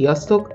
Sziasztok!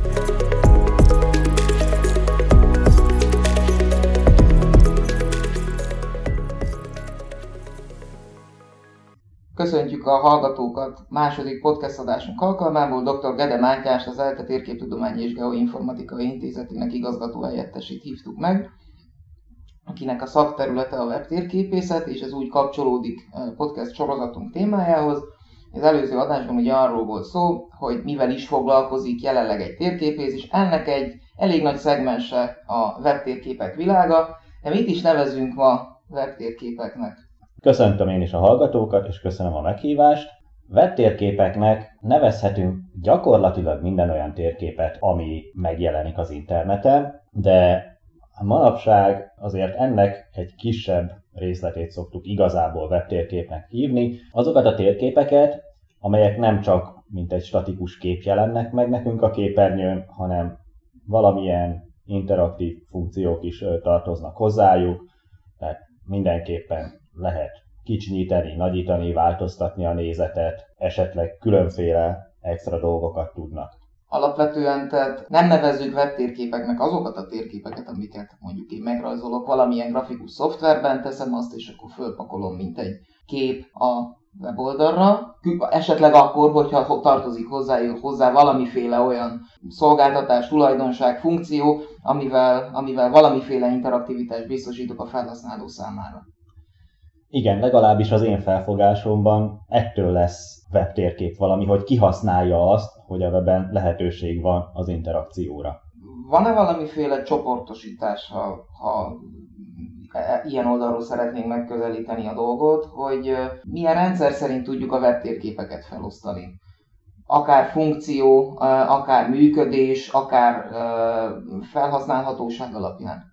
Köszöntjük a hallgatókat második podcast adásunk alkalmából. Dr. Gede Mátyás, az ELTE Térképtudományi és Geoinformatikai Intézetének igazgató helyettesét hívtuk meg, akinek a szakterülete a webtérképészet, és ez úgy kapcsolódik podcast sorozatunk témájához. Az előző adásban ugye arról volt szó, hogy mivel is foglalkozik jelenleg egy térképész, és ennek egy elég nagy szegmense a webtérképek világa, de mit is nevezünk ma webtérképeknek? Köszöntöm én is a hallgatókat, és köszönöm a meghívást. Webtérképeknek nevezhetünk gyakorlatilag minden olyan térképet, ami megjelenik az interneten, de manapság azért ennek egy kisebb részletét szoktuk igazából webtérképnek hívni. Azokat a térképeket, amelyek nem csak mint egy statikus kép jelennek meg nekünk a képernyőn, hanem valamilyen interaktív funkciók is tartoznak hozzájuk, tehát mindenképpen lehet kicsinyíteni, nagyítani, változtatni a nézetet, esetleg különféle extra dolgokat tudnak. Alapvetően tehát nem nevezzük webtérképeknek azokat a térképeket, amiket mondjuk én megrajzolok valamilyen grafikus szoftverben, teszem azt, és akkor fölpakolom, mint egy kép a weboldalra, esetleg akkor, hogyha tartozik hozzá, hozzá valamiféle olyan szolgáltatás, tulajdonság, funkció, amivel, amivel valamiféle interaktivitást biztosítok a felhasználó számára. Igen, legalábbis az én felfogásomban ettől lesz webtérkép valami, hogy kihasználja azt, hogy a webben lehetőség van az interakcióra. Van-e valamiféle csoportosítás, ha, ha e, ilyen oldalról szeretnénk megközelíteni a dolgot, hogy milyen rendszer szerint tudjuk a webtérképeket felosztani? Akár funkció, akár működés, akár felhasználhatóság alapján.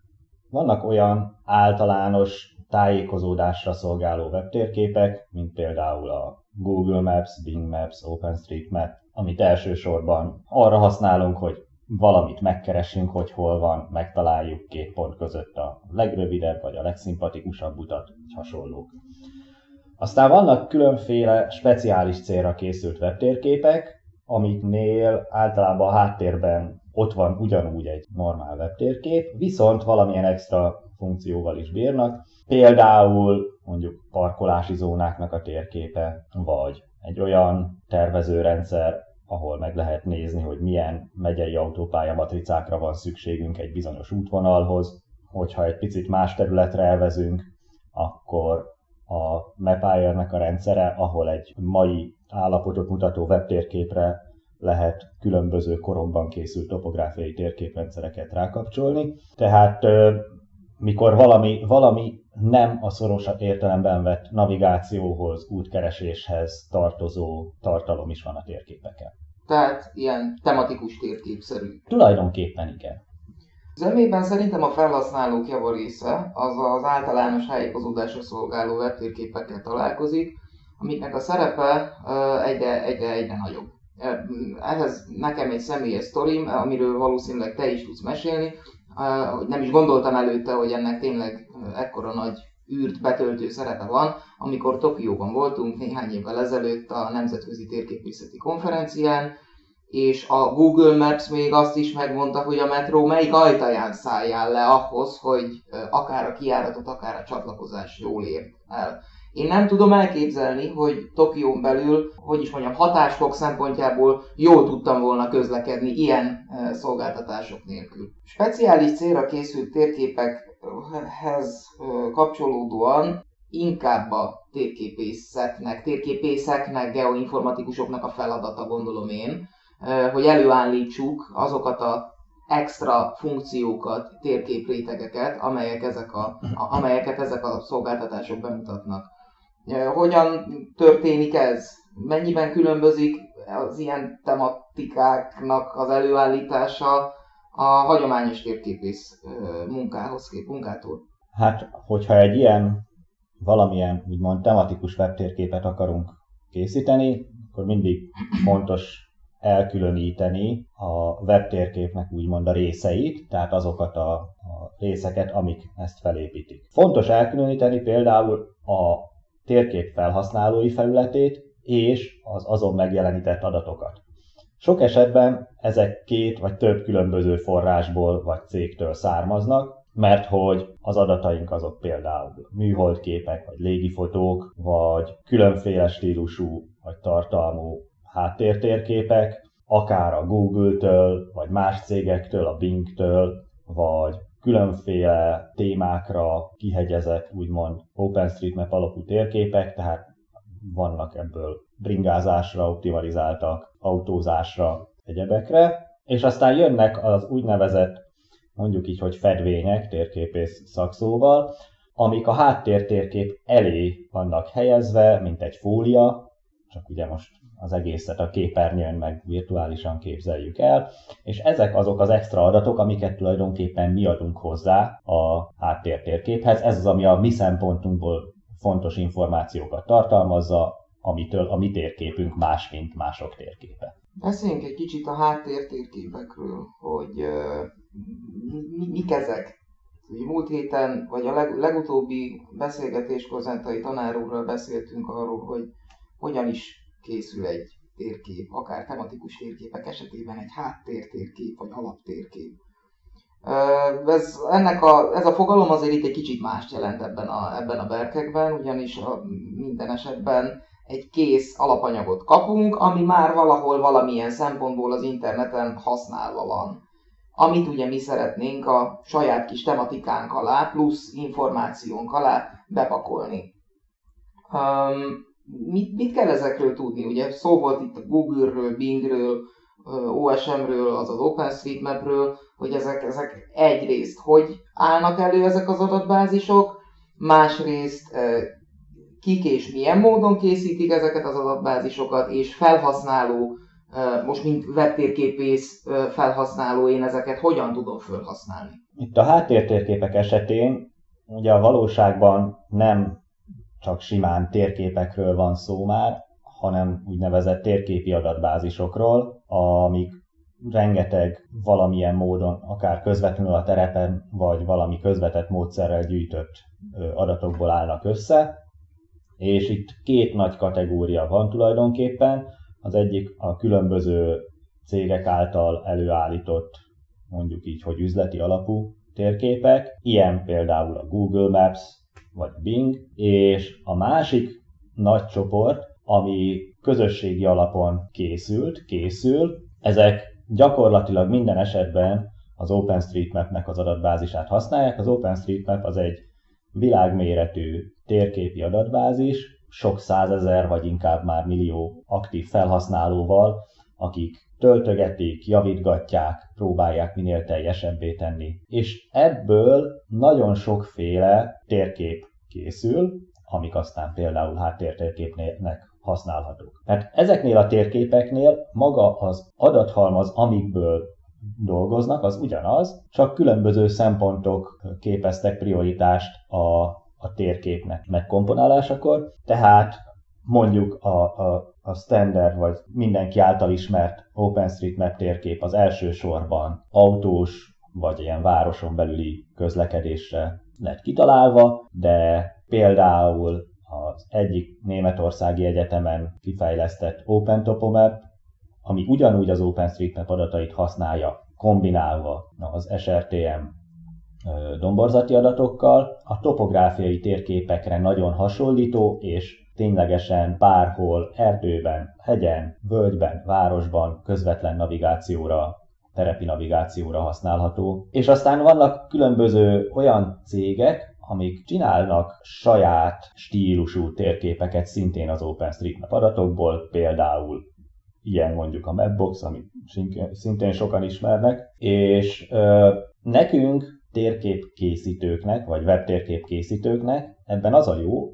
Vannak olyan általános tájékozódásra szolgáló webtérképek, mint például a Google Maps, Bing Maps, OpenStreetMap, amit elsősorban arra használunk, hogy valamit megkeressünk, hogy hol van, megtaláljuk két pont között a legrövidebb vagy a legszimpatikusabb utat, hasonlók. Aztán vannak különféle speciális célra készült webtérképek, amiknél általában a háttérben ott van ugyanúgy egy normál webtérkép, viszont valamilyen extra funkcióval is bírnak, Például mondjuk parkolási zónáknak a térképe, vagy egy olyan tervezőrendszer, ahol meg lehet nézni, hogy milyen megyei autópálya matricákra van szükségünk egy bizonyos útvonalhoz. Hogyha egy picit más területre elvezünk, akkor a Mapire-nek a rendszere, ahol egy mai állapotot mutató webtérképre lehet különböző koromban készült topográfiai térképrendszereket rákapcsolni. Tehát mikor valami, valami nem a szoros értelemben vett navigációhoz, útkereséshez tartozó tartalom is van a térképeken. Tehát ilyen tematikus térképszerű. Tulajdonképpen igen. Zömében szerintem a felhasználók javarésze az az általános helyékozódásra szolgáló webtérképekkel találkozik, amiknek a szerepe egyre, egyre, egyre nagyobb. Ehhez nekem egy személyes sztorim, amiről valószínűleg te is tudsz mesélni, nem is gondoltam előtte, hogy ennek tényleg ekkora nagy űrt betöltő szerepe van, amikor Tokióban voltunk néhány évvel ezelőtt a Nemzetközi Térképészeti Konferencián, és a Google Maps még azt is megmondta, hogy a metró melyik ajtaján szálljál le ahhoz, hogy akár a kiáratot, akár a csatlakozás jól ért el. Én nem tudom elképzelni, hogy Tokión belül, hogy is mondjam, hatásfok szempontjából jól tudtam volna közlekedni ilyen szolgáltatások nélkül. Speciális célra készült térképekhez kapcsolódóan inkább a térképészetnek, térképészeknek, geoinformatikusoknak a feladata, gondolom én, hogy előállítsuk azokat a extra funkciókat, térképrétegeket, amelyek ezek a, amelyeket ezek a szolgáltatások bemutatnak. Hogyan történik ez? Mennyiben különbözik az ilyen tematikáknak az előállítása a hagyományos térképész munkához kép, munkától? Hát, hogyha egy ilyen valamilyen úgymond tematikus webtérképet akarunk készíteni, akkor mindig fontos elkülöníteni a webtérképnek úgymond a részeit, tehát azokat a, a részeket, amik ezt felépítik. Fontos elkülöníteni például a térkép felhasználói felületét és az azon megjelenített adatokat. Sok esetben ezek két vagy több különböző forrásból vagy cégtől származnak, mert hogy az adataink azok például műholdképek, vagy légifotók, vagy különféle stílusú, vagy tartalmú háttértérképek, akár a Google-től, vagy más cégektől, a Bing-től, vagy különféle témákra kihegyezett, úgymond OpenStreetMap alapú térképek, tehát vannak ebből bringázásra optimalizáltak, autózásra, egyebekre, és aztán jönnek az úgynevezett, mondjuk így, hogy fedvények, térképész szakszóval, amik a háttértérkép elé vannak helyezve, mint egy fólia, csak ugye most az egészet a képernyőn meg virtuálisan képzeljük el, és ezek azok az extra adatok, amiket tulajdonképpen mi adunk hozzá a háttértérképhez. Ez az, ami a mi szempontunkból fontos információkat tartalmazza, amitől a mi térképünk más, mint mások térképe. Beszéljünk egy kicsit a háttértérképekről, hogy uh, mi, mik ezek. Ugye múlt héten, vagy a leg, legutóbbi beszélgetéskor Zentai tanár beszéltünk arról, hogy hogyan is készül egy térkép, akár tematikus térképek esetében egy háttértérkép, vagy alaptérkép. Ez, ennek a, ez a fogalom azért itt egy kicsit más jelent ebben a, ebben a berkekben, ugyanis a, minden esetben egy kész alapanyagot kapunk, ami már valahol valamilyen szempontból az interneten használva van. Amit ugye mi szeretnénk a saját kis tematikánk alá, plusz információnk alá bepakolni. Um, mit, mit kell ezekről tudni? Ugye szó volt itt a Google-ről, Bing-ről, OSM-ről, azaz OpenStreetMap-ről, hogy ezek, ezek egyrészt hogy állnak elő ezek az adatbázisok, másrészt kik és milyen módon készítik ezeket az adatbázisokat, és felhasználó, most mint webtérképész felhasználó, én ezeket hogyan tudom felhasználni? Itt a háttértérképek esetén ugye a valóságban nem csak simán térképekről van szó már, hanem úgynevezett térképi adatbázisokról, amik rengeteg valamilyen módon, akár közvetlenül a terepen, vagy valami közvetett módszerrel gyűjtött adatokból állnak össze, és itt két nagy kategória van tulajdonképpen. Az egyik a különböző cégek által előállított, mondjuk így, hogy üzleti alapú térképek, ilyen például a Google Maps, vagy Bing, és a másik nagy csoport, ami közösségi alapon készült, készül, ezek gyakorlatilag minden esetben az OpenStreetMap-nek az adatbázisát használják. Az OpenStreetMap az egy világméretű térképi adatbázis, sok százezer vagy inkább már millió aktív felhasználóval, akik töltögetik, javítgatják, próbálják minél teljesebbé tenni. És ebből nagyon sokféle térkép készül, amik aztán például háttértérképnek használhatók. Tehát ezeknél a térképeknél maga az adathalmaz, amikből dolgoznak, az ugyanaz, csak különböző szempontok képeztek prioritást a, a térképnek megkomponálásakor, tehát mondjuk a, a, a standard vagy mindenki által ismert OpenStreetMap térkép az elsősorban autós vagy ilyen városon belüli közlekedésre lett kitalálva, de például az egyik németországi egyetemen kifejlesztett OpenTopomap, ami ugyanúgy az OpenStreetMap adatait használja, kombinálva az SRTM domborzati adatokkal, a topográfiai térképekre nagyon hasonlító és ténylegesen bárhol, erdőben, hegyen, völgyben, városban közvetlen navigációra, terepi navigációra használható. És aztán vannak különböző olyan cégek, amik csinálnak saját stílusú térképeket szintén az OpenStreetMap adatokból, például ilyen mondjuk a Mapbox, amit szintén sokan ismernek, és ö, nekünk térképkészítőknek, vagy webtérképkészítőknek ebben az a jó,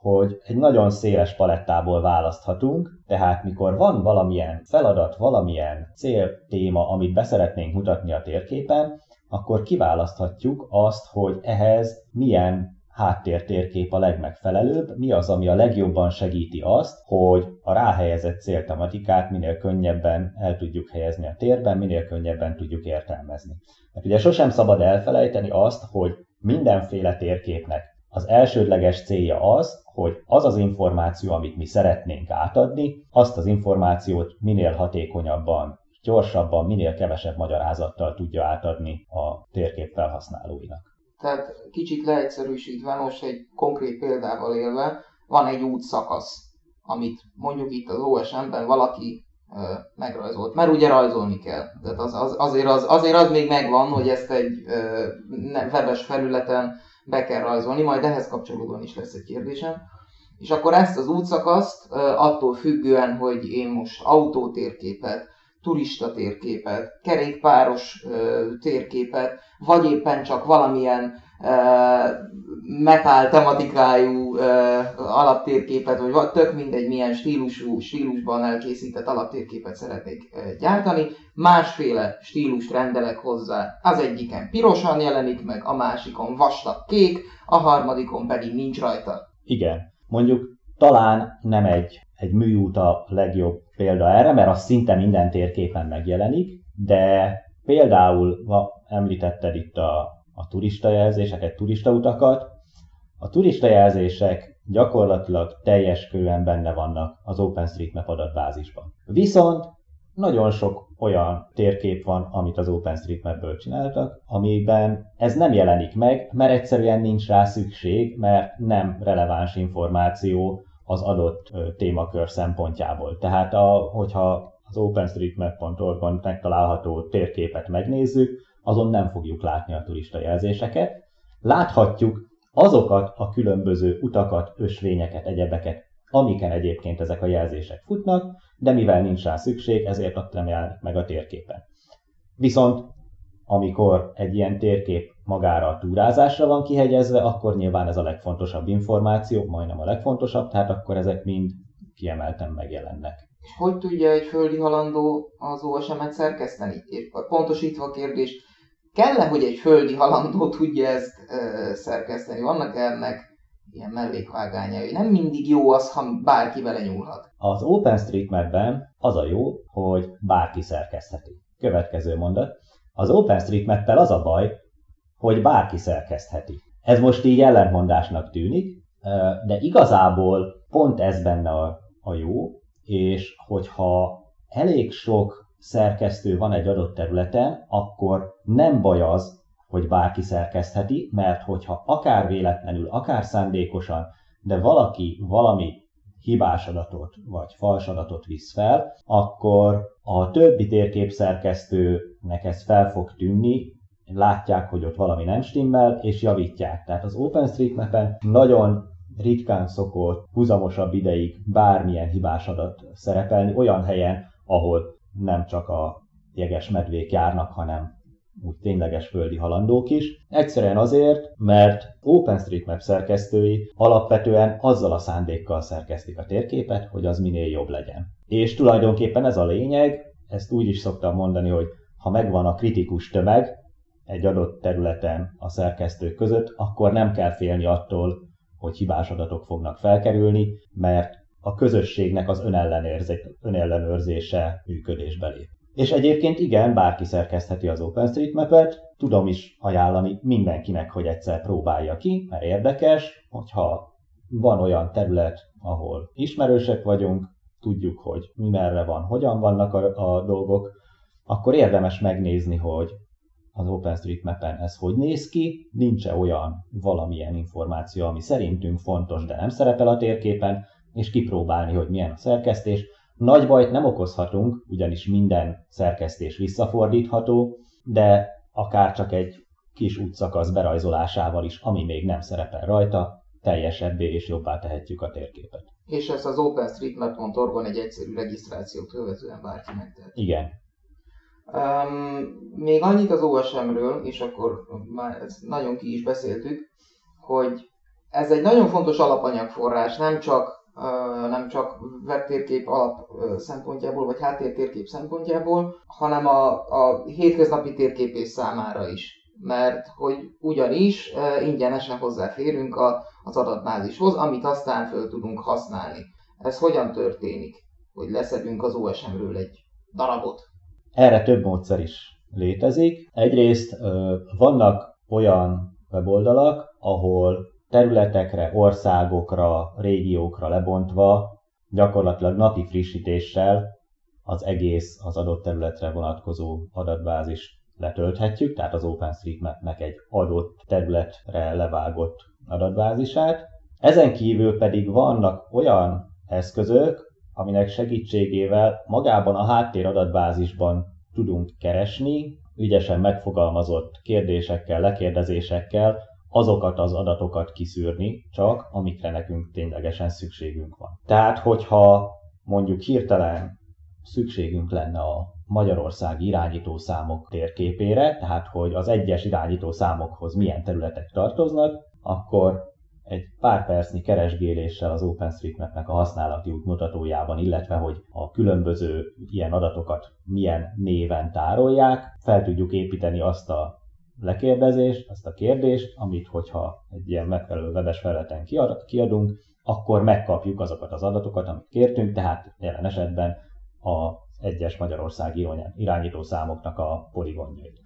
hogy egy nagyon széles palettából választhatunk, tehát mikor van valamilyen feladat, valamilyen céltéma, amit beszeretnénk mutatni a térképen, akkor kiválaszthatjuk azt, hogy ehhez milyen háttértérkép a legmegfelelőbb, mi az, ami a legjobban segíti azt, hogy a ráhelyezett céltematikát minél könnyebben el tudjuk helyezni a térben, minél könnyebben tudjuk értelmezni. Mert ugye sosem szabad elfelejteni azt, hogy mindenféle térképnek az elsődleges célja az, hogy az az információ, amit mi szeretnénk átadni, azt az információt minél hatékonyabban, gyorsabban, minél kevesebb magyarázattal tudja átadni a térkép felhasználóinak. Tehát kicsit leegyszerűsítve, most egy konkrét példával élve, van egy útszakasz, amit mondjuk itt az OSM-ben valaki ö, megrajzolt. Mert ugye rajzolni kell. Tehát az, az, azért, az, azért az még megvan, hogy ezt egy ö, webes felületen be kell rajzolni, majd ehhez kapcsolódóan is lesz egy kérdésem. És akkor ezt az útszakaszt attól függően, hogy én most autótérképet, turista térképet, kerékpáros térképet, vagy éppen csak valamilyen metal tematikájú alaptérképet, vagy tök mindegy milyen stílusú, stílusban elkészített alaptérképet szeretnék gyártani, másféle stílust rendelek hozzá. Az egyiken pirosan jelenik meg, a másikon vastag kék, a harmadikon pedig nincs rajta. Igen, mondjuk talán nem egy, egy műút a legjobb példa erre, mert az szinte minden térképen megjelenik, de például ma említetted itt a, a turistajelzéseket, turistautakat. A turistajelzések gyakorlatilag teljes körűen benne vannak az OpenStreetMap adatbázisban. Viszont nagyon sok olyan térkép van, amit az OpenStreetMap-ből csináltak, amiben ez nem jelenik meg, mert egyszerűen nincs rá szükség, mert nem releváns információ az adott témakör szempontjából. Tehát a, hogyha az openstreetmap.org-on megtalálható térképet megnézzük, azon nem fogjuk látni a turista jelzéseket. Láthatjuk azokat a különböző utakat, ösvényeket, egyebeket, amiken egyébként ezek a jelzések futnak, de mivel nincs rá szükség, ezért ott nem meg a térképen. Viszont amikor egy ilyen térkép magára a túrázásra van kihegyezve, akkor nyilván ez a legfontosabb információ, majdnem a legfontosabb, tehát akkor ezek mind kiemelten megjelennek. És hogy tudja egy földi halandó az OSM-et szerkeszteni? Pontosítva a kérdés, kell-e, hogy egy földi halandó tudja ezt ö, szerkeszteni? Vannak ennek ilyen mellékvágányai? Nem mindig jó az, ha bárki vele nyúlhat. Az OpenStreetMap-ben az a jó, hogy bárki szerkesztheti. Következő mondat. Az OpenStreetMap-tel az a baj, hogy bárki szerkesztheti. Ez most így ellentmondásnak tűnik, de igazából pont ez benne a, a jó, és hogyha elég sok szerkesztő van egy adott területen, akkor nem baj az, hogy bárki szerkesztheti, mert hogyha akár véletlenül, akár szándékosan, de valaki valami hibás adatot vagy fals adatot visz fel, akkor a többi térképszerkesztőnek ez fel fog tűnni, látják, hogy ott valami nem stimmel, és javítják. Tehát az OpenStreetMap-en nagyon ritkán szokott huzamosabb ideig bármilyen hibás adat szerepelni olyan helyen, ahol nem csak a jeges medvék járnak, hanem úgy tényleges földi halandók is. Egyszerűen azért, mert OpenStreetMap szerkesztői alapvetően azzal a szándékkal szerkesztik a térképet, hogy az minél jobb legyen. És tulajdonképpen ez a lényeg, ezt úgy is szoktam mondani, hogy ha megvan a kritikus tömeg egy adott területen a szerkesztők között, akkor nem kell félni attól, hogy hibás adatok fognak felkerülni, mert a közösségnek az önellenőrzése működésbe lép. És egyébként igen, bárki szerkesztheti az OpenStreetMap-et, tudom is ajánlani mindenkinek, hogy egyszer próbálja ki, mert érdekes, hogyha van olyan terület, ahol ismerősek vagyunk, tudjuk, hogy mi merre van, hogyan vannak a, a dolgok, akkor érdemes megnézni, hogy az OpenStreetMap-en ez hogy néz ki, nincs-e olyan valamilyen információ, ami szerintünk fontos, de nem szerepel a térképen, és kipróbálni, hogy milyen a szerkesztés. Nagy bajt nem okozhatunk, ugyanis minden szerkesztés visszafordítható, de akár csak egy kis útszakasz berajzolásával is, ami még nem szerepel rajta, teljesebbé és jobbá tehetjük a térképet. És ezt az openstreetmap.org-on egy egyszerű regisztrációt követően bárki megtehet. Igen, Um, még annyit az OSM-ről, és akkor már ezt nagyon ki is beszéltük, hogy Ez egy nagyon fontos alapanyagforrás, nem csak nem csak webtérkép alap szempontjából, vagy háttértérkép szempontjából, hanem a, a hétköznapi térképés számára is. Mert hogy ugyanis ingyenesen hozzáférünk a, az adatbázishoz, amit aztán föl tudunk használni. Ez hogyan történik? Hogy leszedünk az OSM-ről egy darabot? Erre több módszer is létezik. Egyrészt vannak olyan weboldalak, ahol területekre, országokra, régiókra lebontva gyakorlatilag napi frissítéssel az egész az adott területre vonatkozó adatbázis letölthetjük, tehát az OpenStreetMap-nek egy adott területre levágott adatbázisát. Ezen kívül pedig vannak olyan eszközök, aminek segítségével magában a háttér adatbázisban tudunk keresni, ügyesen megfogalmazott kérdésekkel, lekérdezésekkel, azokat az adatokat kiszűrni csak, amikre nekünk ténylegesen szükségünk van. Tehát, hogyha mondjuk hirtelen szükségünk lenne a Magyarország irányítószámok térképére, tehát hogy az egyes irányítószámokhoz milyen területek tartoznak, akkor egy pár percnyi keresgéléssel az OpenStreetMap-nek a használati útmutatójában, illetve hogy a különböző ilyen adatokat milyen néven tárolják, fel tudjuk építeni azt a lekérdezést, azt a kérdést, amit hogyha egy ilyen megfelelő webes felületen kiadunk, akkor megkapjuk azokat az adatokat, amit kértünk, tehát jelen esetben az egyes Magyarországi irányító számoknak a poligonjait.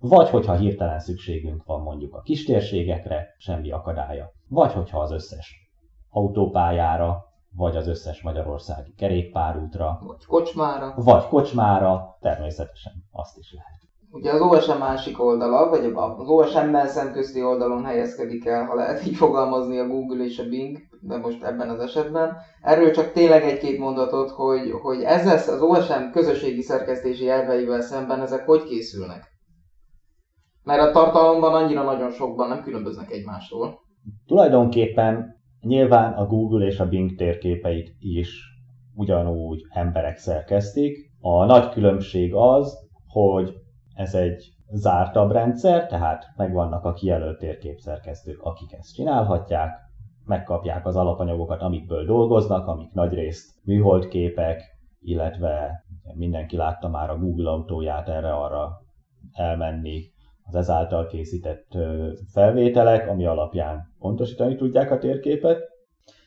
Vagy hogyha hirtelen szükségünk van mondjuk a kistérségekre, semmi akadálya. Vagy hogyha az összes autópályára, vagy az összes magyarországi kerékpárútra, vagy kocsmára, vagy kocsmára, természetesen azt is lehet. Ugye az OSM másik oldala, vagy az OSM-mel szemközti oldalon helyezkedik el, ha lehet így fogalmazni a Google és a Bing, de most ebben az esetben. Erről csak tényleg egy-két mondatot, hogy, hogy ezzel az OSM közösségi szerkesztési elveivel szemben ezek hogy készülnek? Mert a tartalomban annyira nagyon sokban nem különböznek egymástól. Tulajdonképpen nyilván a Google és a Bing térképeit is ugyanúgy emberek szerkesztik. A nagy különbség az, hogy ez egy zártabb rendszer, tehát megvannak a kijelölt térképszerkesztők, akik ezt csinálhatják, megkapják az alapanyagokat, amikből dolgoznak, amik nagyrészt műholdképek, illetve mindenki látta már a Google autóját erre-arra elmenni, az ezáltal készített felvételek, ami alapján pontosítani tudják a térképet.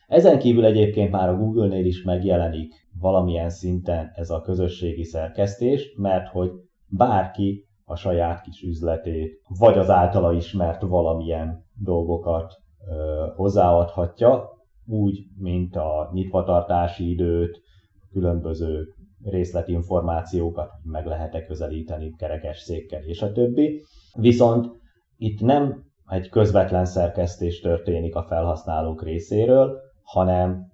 Ezen kívül egyébként már a Google-nél is megjelenik valamilyen szinten ez a közösségi szerkesztés, mert hogy bárki a saját kis üzletét, vagy az általa ismert valamilyen dolgokat ö, hozzáadhatja, úgy, mint a nyitvatartási időt, különböző részletinformációkat meg lehet-e közelíteni kerekes székkel és a többi. Viszont itt nem egy közvetlen szerkesztés történik a felhasználók részéről, hanem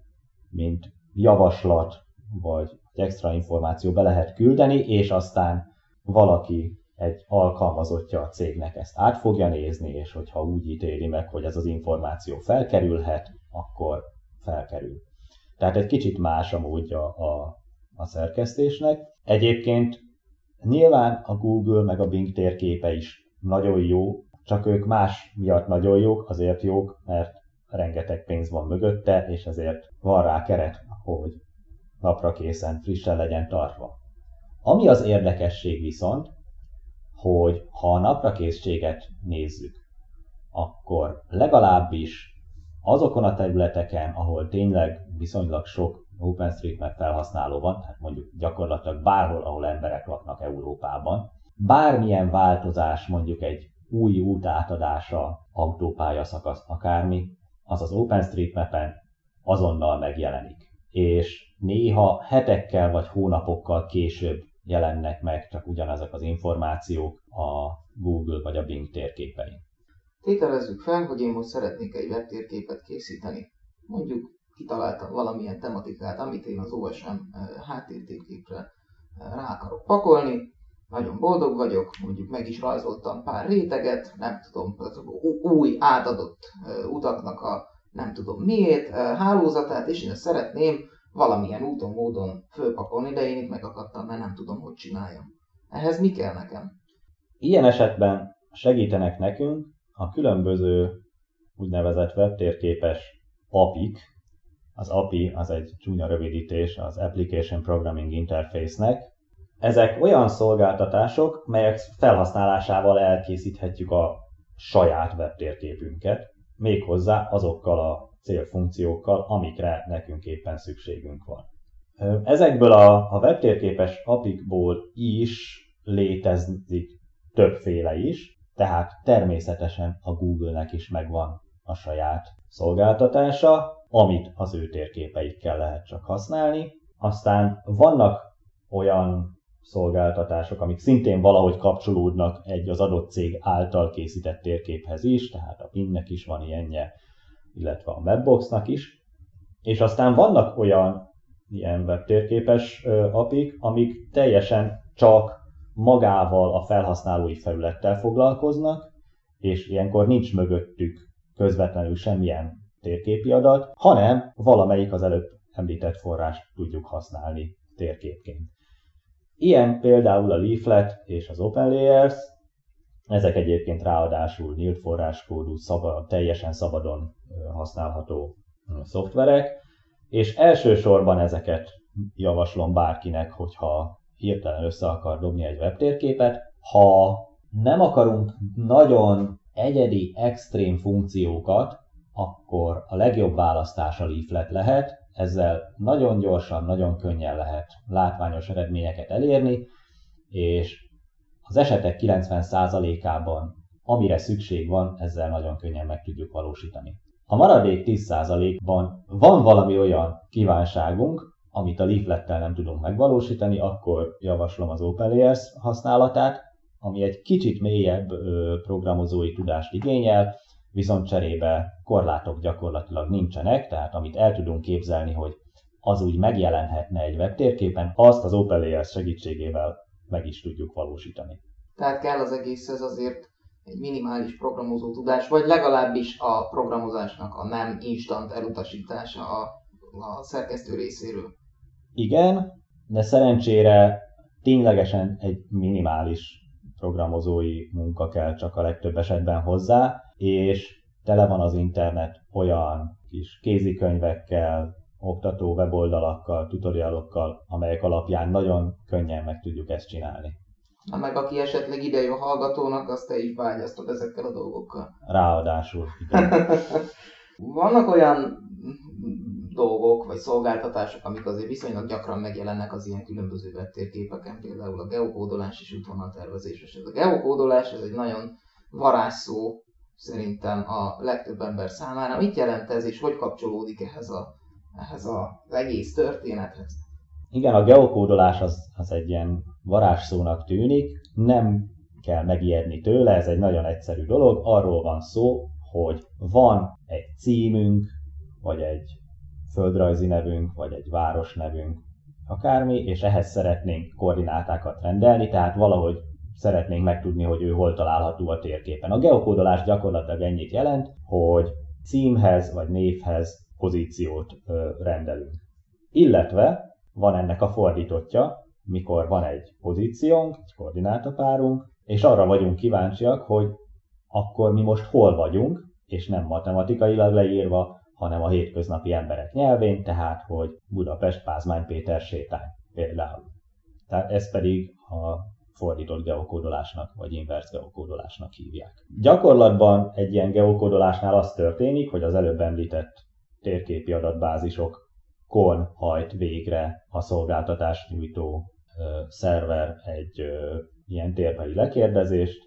mint javaslat vagy extra információ be lehet küldeni, és aztán valaki egy alkalmazottja a cégnek ezt át fogja nézni, és hogyha úgy ítéli meg, hogy ez az információ felkerülhet, akkor felkerül. Tehát egy kicsit más a módja a, a szerkesztésnek. Egyébként nyilván a Google meg a Bing térképe is nagyon jó, csak ők más miatt nagyon jók, azért jók, mert rengeteg pénz van mögötte, és ezért van rá keret, hogy napra készen frissen legyen tartva. Ami az érdekesség viszont, hogy ha a naprakészséget nézzük, akkor legalábbis azokon a területeken, ahol tényleg viszonylag sok OpenStreetMap felhasználó van, tehát mondjuk gyakorlatilag bárhol, ahol emberek laknak Európában, bármilyen változás, mondjuk egy új út átadása, autópálya szakasz, akármi, az az OpenStreetMap-en azonnal megjelenik. És néha hetekkel vagy hónapokkal később jelennek meg csak ugyanezek az információk a Google vagy a Bing térképein. Tételezzük fel, hogy én most szeretnék egy webtérképet készíteni. Mondjuk kitaláltam valamilyen tematikát, amit én az OSM háttértérképre rá akarok pakolni. Nagyon boldog vagyok, mondjuk meg is rajzoltam pár réteget, nem tudom, új átadott utaknak a nem tudom miért, hálózatát, és én szeretném valamilyen úton, módon fölpakolni, de én itt megakadtam, mert nem tudom, hogy csináljam. Ehhez mi kell nekem? Ilyen esetben segítenek nekünk a különböző úgynevezett webtérképes API-k. Az API az egy csúnya rövidítés az Application Programming Interface-nek. Ezek olyan szolgáltatások, melyek felhasználásával elkészíthetjük a saját webtérképünket, méghozzá azokkal a célfunkciókkal, amikre nekünk éppen szükségünk van. Ezekből a, a webtérképes apikból is létezik többféle is, tehát természetesen a Google-nek is megvan a saját szolgáltatása, amit az ő térképeikkel lehet csak használni. Aztán vannak olyan szolgáltatások, amik szintén valahogy kapcsolódnak egy az adott cég által készített térképhez is, tehát a Pinnek is van ilyenje, illetve a Webboxnak is. És aztán vannak olyan ilyen webtérképes apik, amik teljesen csak magával a felhasználói felülettel foglalkoznak, és ilyenkor nincs mögöttük közvetlenül semmilyen térképi adat, hanem valamelyik az előbb említett forrást tudjuk használni térképként. Ilyen például a Leaflet és az OpenLayers, ezek egyébként ráadásul nyílt forráskódú, szabad, teljesen szabadon használható szoftverek, és elsősorban ezeket javaslom bárkinek, hogyha hirtelen össze akar dobni egy webtérképet. Ha nem akarunk nagyon egyedi, extrém funkciókat, akkor a legjobb választás a leaflet lehet, ezzel nagyon gyorsan, nagyon könnyen lehet látványos eredményeket elérni, és az esetek 90%-ában, amire szükség van, ezzel nagyon könnyen meg tudjuk valósítani. A maradék 10%-ban van valami olyan kívánságunk, amit a leaflettel nem tudunk megvalósítani, akkor javaslom az OpenLayers használatát, ami egy kicsit mélyebb programozói tudást igényel, viszont cserébe korlátok gyakorlatilag nincsenek, tehát amit el tudunk képzelni, hogy az úgy megjelenhetne egy webtérképen, azt az OpenLayers segítségével meg is tudjuk valósítani. Tehát kell az egészhez azért egy minimális programozó tudás, vagy legalábbis a programozásnak a nem instant elutasítása a, a szerkesztő részéről. Igen, de szerencsére ténylegesen egy minimális programozói munka kell csak a legtöbb esetben hozzá, és tele van az internet olyan kis kézikönyvekkel, oktató weboldalakkal, tutorialokkal, amelyek alapján nagyon könnyen meg tudjuk ezt csinálni. Na meg aki esetleg ide jön hallgatónak, azt te is vágyasztod ezekkel a dolgokkal. Ráadásul. Vannak olyan dolgok vagy szolgáltatások, amik azért viszonylag gyakran megjelennek az ilyen különböző webtérképeken, például a geokódolás és útvonaltervezés. És ez a geokódolás ez egy nagyon varázsszó szerintem a legtöbb ember számára. Mit jelent ez, és hogy kapcsolódik ehhez, a, ehhez az egész történethez? Igen, a geokódolás az, az egy ilyen varázsszónak tűnik, nem kell megijedni tőle, ez egy nagyon egyszerű dolog. Arról van szó, hogy van egy címünk, vagy egy földrajzi nevünk, vagy egy város nevünk, akármi, és ehhez szeretnénk koordinátákat rendelni, tehát valahogy szeretnénk megtudni, hogy ő hol található a térképen. A geokódolás gyakorlatilag ennyit jelent, hogy címhez vagy névhez pozíciót rendelünk. Illetve van ennek a fordítottja, mikor van egy pozíciónk, egy koordinátapárunk, és arra vagyunk kíváncsiak, hogy akkor mi most hol vagyunk, és nem matematikailag leírva, hanem a hétköznapi emberek nyelvén, tehát hogy Budapest Pázmány Péter sétány például. Tehát ez pedig a fordított geokódolásnak, vagy inverse geokódolásnak hívják. Gyakorlatban egy ilyen geokódolásnál az történik, hogy az előbb említett térképi adatbázisokon hajt végre a szolgáltatást nyújtó szerver egy ilyen térbeli lekérdezést,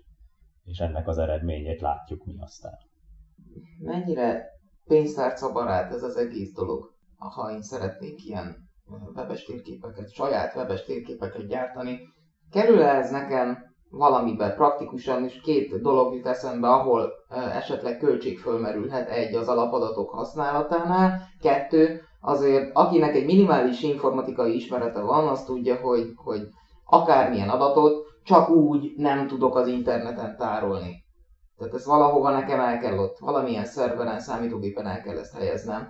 és ennek az eredményét látjuk mi aztán. Mennyire pénztárca barát ez az egész dolog, ha én szeretnék ilyen webes térképeket, saját webes térképeket gyártani. kerül ez nekem valamibe praktikusan, és két dolog jut eszembe, ahol esetleg költség fölmerülhet. Egy, az alapadatok használatánál, kettő, azért akinek egy minimális informatikai ismerete van, az tudja, hogy, hogy akármilyen adatot csak úgy nem tudok az interneten tárolni. Tehát ez valahova nekem el kell ott, valamilyen szerveren, számítógépen el kell ezt helyeznem.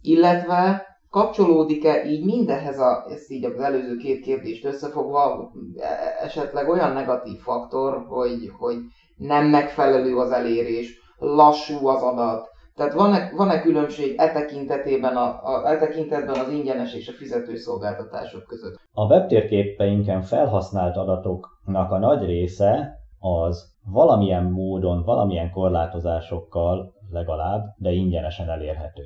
Illetve kapcsolódik-e így mindenhez, a, ezt így az előző két kérdést összefogva, e, esetleg olyan negatív faktor, hogy, hogy nem megfelelő az elérés, lassú az adat, Tehát van-e, van-e különbség e, tekintetében a, a, e tekintetben az ingyenes és a fizető szolgáltatások között? A webtérképeinken felhasznált adatoknak a nagy része az valamilyen módon, valamilyen korlátozásokkal legalább, de ingyenesen elérhető.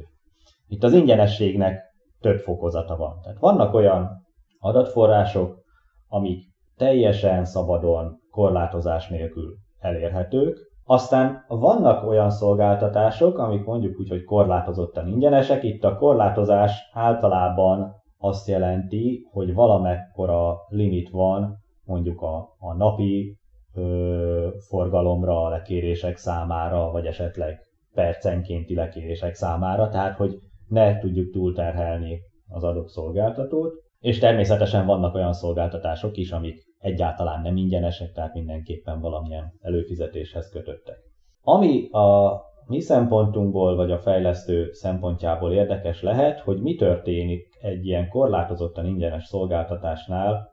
Itt az ingyenességnek több fokozata van. Tehát vannak olyan adatforrások, amik teljesen szabadon, korlátozás nélkül elérhetők, aztán vannak olyan szolgáltatások, amik mondjuk úgy, hogy korlátozottan ingyenesek. Itt a korlátozás általában azt jelenti, hogy valamekkora limit van mondjuk a, a napi ö, forgalomra, a lekérések számára, vagy esetleg percenkénti lekérések számára, tehát hogy ne tudjuk túlterhelni az adott szolgáltatót. És természetesen vannak olyan szolgáltatások is, amik egyáltalán nem ingyenesek, tehát mindenképpen valamilyen előfizetéshez kötöttek. Ami a mi szempontunkból vagy a fejlesztő szempontjából érdekes lehet, hogy mi történik egy ilyen korlátozottan ingyenes szolgáltatásnál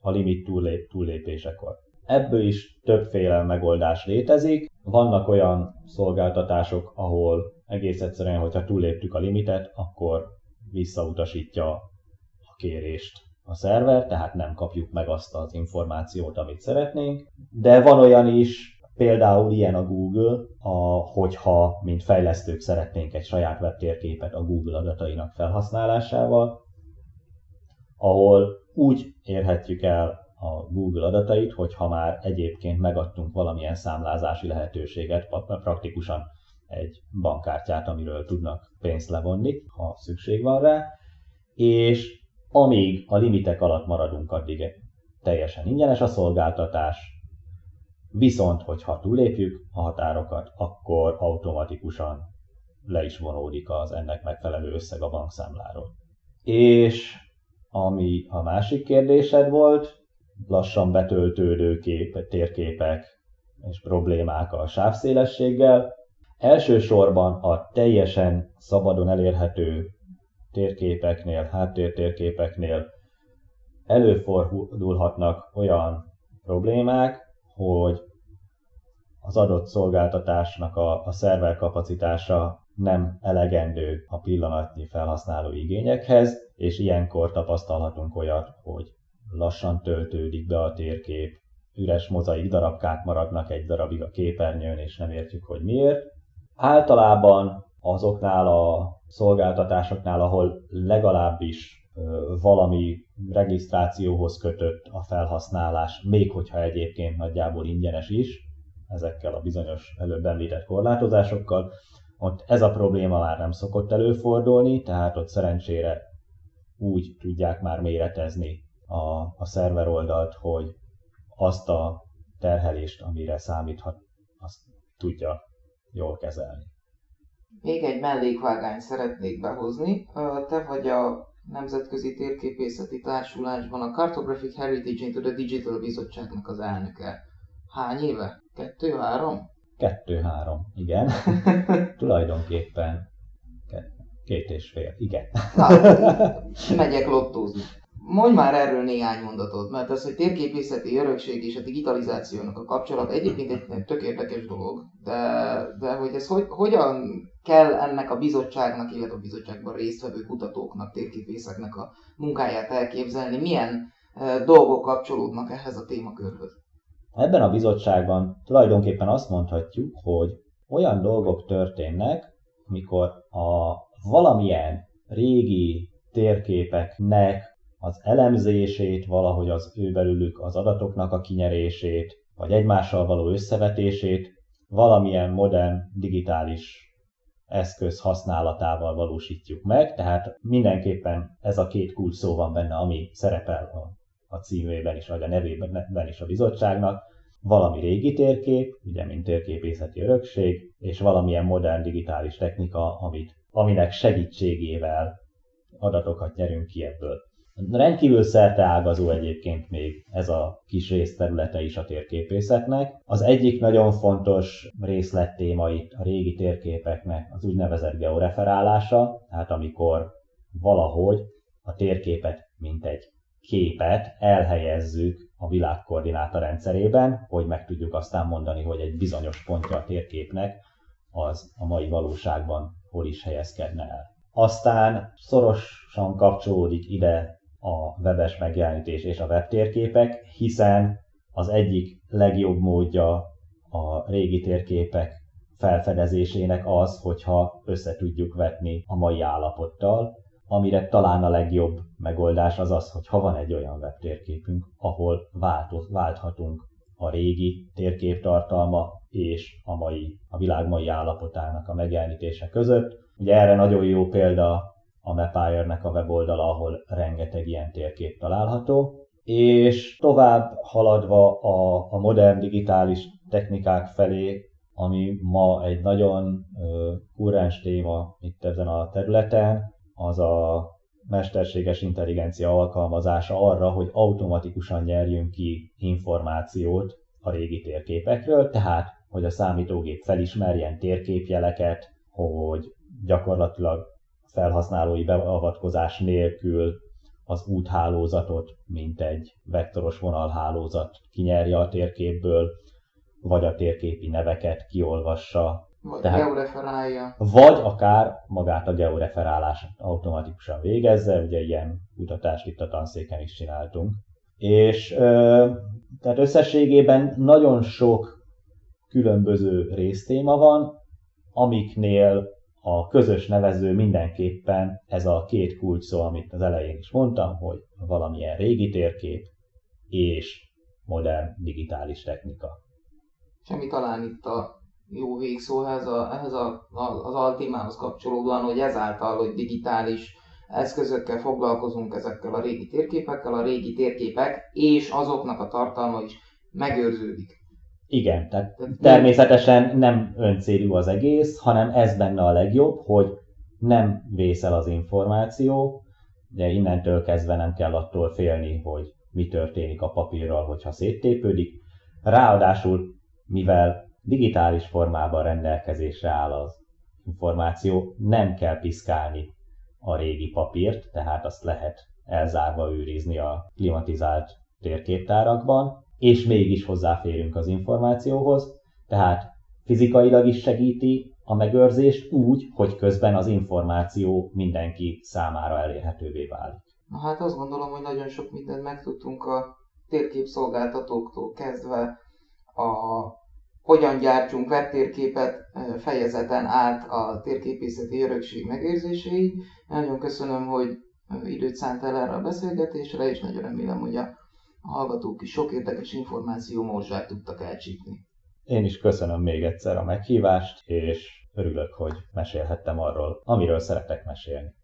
a limit túllép, túllépésekor. Ebből is többféle megoldás létezik. Vannak olyan szolgáltatások, ahol egész egyszerűen, hogyha túlléptük a limitet, akkor visszautasítja a kérést a szerver, tehát nem kapjuk meg azt az információt, amit szeretnénk. De van olyan is, például ilyen a Google, a, hogyha mint fejlesztők szeretnénk egy saját webtérképet a Google adatainak felhasználásával, ahol úgy érhetjük el a Google adatait, hogyha már egyébként megadtunk valamilyen számlázási lehetőséget, praktikusan egy bankkártyát, amiről tudnak pénzt levonni, ha szükség van rá, és amíg a limitek alatt maradunk, addig teljesen ingyenes a szolgáltatás, viszont hogyha túlépjük a határokat, akkor automatikusan le is vonódik az ennek megfelelő összeg a bankszámláról. És ami a másik kérdésed volt, lassan betöltődő kép, térképek és problémák a sávszélességgel. Elsősorban a teljesen szabadon elérhető térképeknél, háttértérképeknél előfordulhatnak olyan problémák, hogy az adott szolgáltatásnak a, a szerver kapacitása nem elegendő a pillanatnyi felhasználó igényekhez, és ilyenkor tapasztalhatunk olyat, hogy lassan töltődik be a térkép, üres mozaik darabkák maradnak egy darabig a képernyőn, és nem értjük, hogy miért. Általában azoknál a szolgáltatásoknál, ahol legalábbis valami regisztrációhoz kötött a felhasználás, még hogyha egyébként nagyjából ingyenes is, ezekkel a bizonyos előbb említett korlátozásokkal, ott ez a probléma már nem szokott előfordulni, tehát ott szerencsére úgy tudják már méretezni a, a szerver oldalt, hogy azt a terhelést, amire számíthat, azt tudja jól kezelni. Még egy mellékvágányt szeretnék behozni. Te vagy a Nemzetközi Térképészeti Társulásban a Cartographic Heritage into the Digital Bizottságnak az elnöke. Hány éve? Kettő-három? Kettő-három, igen. Tulajdonképpen két és fél, igen. Na, megyek lottózni. Mondj már erről néhány mondatot, mert az, hogy térképészeti örökség és a digitalizációnak a kapcsolat egyébként egy tök érdekes dolog, de, de hogy ez hogy, hogyan kell ennek a bizottságnak, illetve a bizottságban résztvevő kutatóknak, térképészeknek a munkáját elképzelni, milyen dolgok kapcsolódnak ehhez a témakörhöz? Ebben a bizottságban tulajdonképpen azt mondhatjuk, hogy olyan dolgok történnek, mikor a valamilyen régi térképeknek az elemzését, valahogy az ő belülük az adatoknak a kinyerését, vagy egymással való összevetését valamilyen modern digitális eszköz használatával valósítjuk meg, tehát mindenképpen ez a két kulcs szó van benne, ami szerepel a, a címében is, vagy a nevében is a bizottságnak, valami régi térkép, ugye mint térképészeti örökség, és valamilyen modern digitális technika, amit, aminek segítségével adatokat nyerünk ki ebből. Rendkívül ágazó egyébként még ez a kis részterülete is a térképészetnek. Az egyik nagyon fontos részlettéma itt a régi térképeknek az úgynevezett georeferálása, tehát amikor valahogy a térképet, mint egy képet elhelyezzük a világ rendszerében, hogy meg tudjuk aztán mondani, hogy egy bizonyos pontja a térképnek az a mai valóságban hol is helyezkedne el. Aztán szorosan kapcsolódik ide a webes megjelenítés és a webtérképek, hiszen az egyik legjobb módja a régi térképek felfedezésének az, hogyha össze tudjuk vetni a mai állapottal, amire talán a legjobb megoldás az az, hogy ha van egy olyan webtérképünk, ahol váltot, válthatunk a régi térkép tartalma és a, mai, a világ mai állapotának a megjelenítése között. Ugye erre nagyon jó példa a Mapire-nek a weboldala, ahol rengeteg ilyen térkép található, és tovább haladva a, a modern digitális technikák felé, ami ma egy nagyon kurrens téma itt ezen a területen, az a mesterséges intelligencia alkalmazása arra, hogy automatikusan nyerjünk ki információt a régi térképekről, tehát hogy a számítógép felismerjen térképjeleket, hogy gyakorlatilag felhasználói beavatkozás nélkül az úthálózatot, mint egy vektoros vonalhálózat kinyerje a térképből, vagy a térképi neveket kiolvassa. Vagy Tehát, georeferálja. Vagy akár magát a georeferálást automatikusan végezze, ugye ilyen kutatást itt a tanszéken is csináltunk. És ö, tehát összességében nagyon sok különböző résztéma van, amiknél a közös nevező mindenképpen ez a két kulcs szó, amit az elején is mondtam, hogy valamilyen régi térkép és modern digitális technika. Semmi talán itt a jó végszó ehhez, a, ehhez a, a, az altémához kapcsolódóan, hogy ezáltal, hogy digitális eszközökkel foglalkozunk ezekkel a régi térképekkel, a régi térképek és azoknak a tartalma is megőrződik. Igen, tehát természetesen nem öncélú az egész, hanem ez benne a legjobb, hogy nem vészel az információ, de innentől kezdve nem kell attól félni, hogy mi történik a papírral, hogyha széttépődik. Ráadásul, mivel digitális formában rendelkezésre áll az információ, nem kell piszkálni a régi papírt, tehát azt lehet elzárva őrizni a klimatizált térképtárakban, és mégis hozzáférünk az információhoz, tehát fizikailag is segíti a megőrzést úgy, hogy közben az információ mindenki számára elérhetővé válik. Na hát azt gondolom, hogy nagyon sok mindent megtudtunk a térképszolgáltatóktól kezdve a hogyan gyártsunk webtérképet fejezeten át a térképészeti örökség megérzéséig. Nagyon köszönöm, hogy időt szántál erre a beszélgetésre, és nagyon remélem, hogy a hallgatók is sok érdekes információ morzsát tudtak elcsípni. Én is köszönöm még egyszer a meghívást, és örülök, hogy mesélhettem arról, amiről szeretek mesélni.